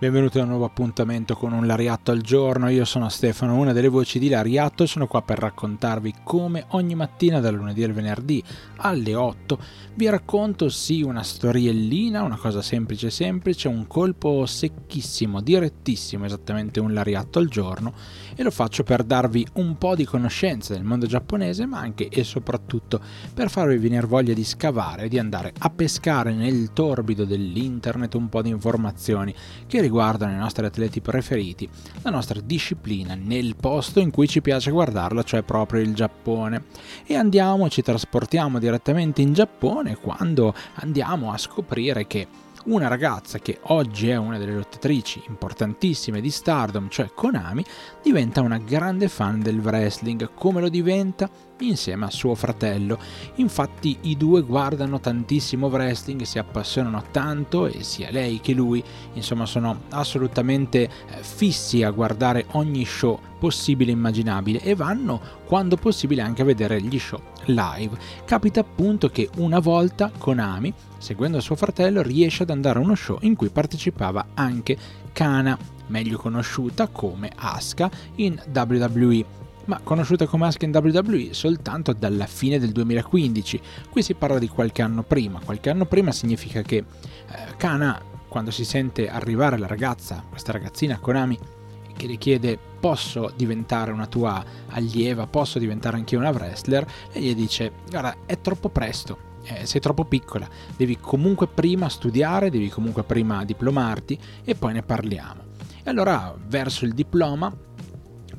Benvenuti a un nuovo appuntamento con un Lariatto al giorno, io sono Stefano, una delle voci di Lariatto e sono qua per raccontarvi come ogni mattina dal lunedì al venerdì alle 8 vi racconto sì una storiellina, una cosa semplice semplice, un colpo secchissimo, direttissimo, esattamente un Lariatto al giorno e lo faccio per darvi un po' di conoscenza del mondo giapponese ma anche e soprattutto per farvi venire voglia di scavare, di andare a pescare nel torbido dell'internet un po' di informazioni che riguardano i nostri atleti preferiti, la nostra disciplina nel posto in cui ci piace guardarla, cioè proprio il Giappone. E andiamo, ci trasportiamo direttamente in Giappone quando andiamo a scoprire che una ragazza che oggi è una delle lottatrici importantissime di Stardom, cioè Konami, diventa una grande fan del wrestling. Come lo diventa? Insieme a suo fratello. Infatti i due guardano tantissimo wrestling, si appassionano tanto e sia lei che lui, insomma, sono assolutamente eh, fissi a guardare ogni show possibile e immaginabile e vanno quando possibile anche a vedere gli show live. Capita appunto che una volta Konami, seguendo suo fratello, riesce ad andare a uno show in cui partecipava anche Kana, meglio conosciuta come Asuka in WWE ma conosciuta come Asuka in WWE soltanto dalla fine del 2015. Qui si parla di qualche anno prima. Qualche anno prima significa che eh, Kana, quando si sente arrivare la ragazza, questa ragazzina Konami, che le chiede posso diventare una tua allieva, posso diventare anche una wrestler, e gli dice guarda è troppo presto, eh, sei troppo piccola, devi comunque prima studiare, devi comunque prima diplomarti e poi ne parliamo. E allora verso il diploma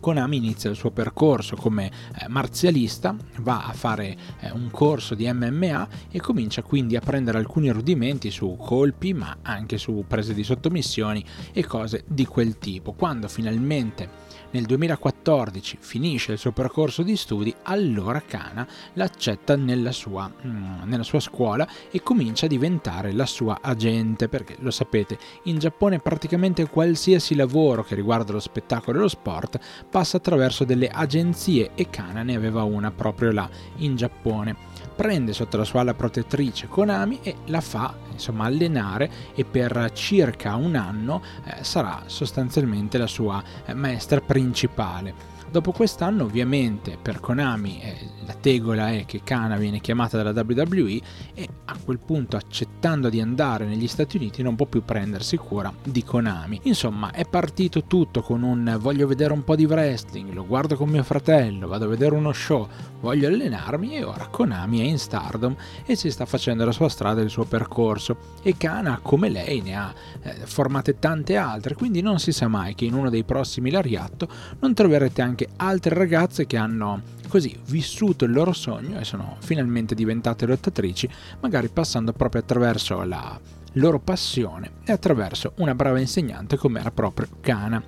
Konami inizia il suo percorso come eh, marzialista, va a fare eh, un corso di MMA e comincia quindi a prendere alcuni rudimenti su colpi, ma anche su prese di sottomissioni e cose di quel tipo. Quando finalmente nel 2014 finisce il suo percorso di studi, allora Kana l'accetta nella sua, mm, nella sua scuola e comincia a diventare la sua agente, perché lo sapete, in Giappone praticamente qualsiasi lavoro che riguarda lo spettacolo e lo sport passa attraverso delle agenzie e Kana ne aveva una proprio là in Giappone prende sotto la sua ala protettrice Konami e la fa insomma allenare e per circa un anno eh, sarà sostanzialmente la sua eh, maestra principale. Dopo quest'anno ovviamente per Konami eh, la tegola è che Kana viene chiamata dalla WWE e a quel punto accettando di andare negli Stati Uniti non può più prendersi cura di Konami. Insomma è partito tutto con un voglio vedere un po' di wrestling, lo guardo con mio fratello, vado a vedere uno show, voglio allenarmi e ora Konami è in Stardom e si sta facendo la sua strada e il suo percorso e Kana come lei ne ha eh, formate tante altre quindi non si sa mai che in uno dei prossimi Lariatto non troverete anche altre ragazze che hanno così vissuto il loro sogno e sono finalmente diventate lottatrici, magari passando proprio attraverso la loro passione e attraverso una brava insegnante come era proprio Kana.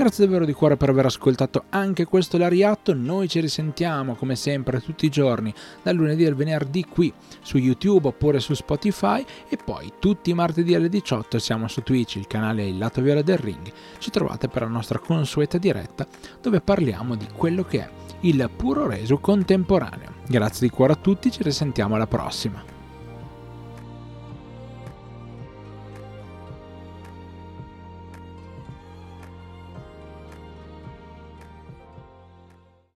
Grazie davvero di cuore per aver ascoltato anche questo Lariatto, noi ci risentiamo come sempre tutti i giorni dal lunedì al venerdì qui su YouTube oppure su Spotify e poi tutti i martedì alle 18 siamo su Twitch, il canale Il Lato Viola del Ring, ci trovate per la nostra consueta diretta dove parliamo di quello che è il puro reso contemporaneo. Grazie di cuore a tutti, ci risentiamo alla prossima.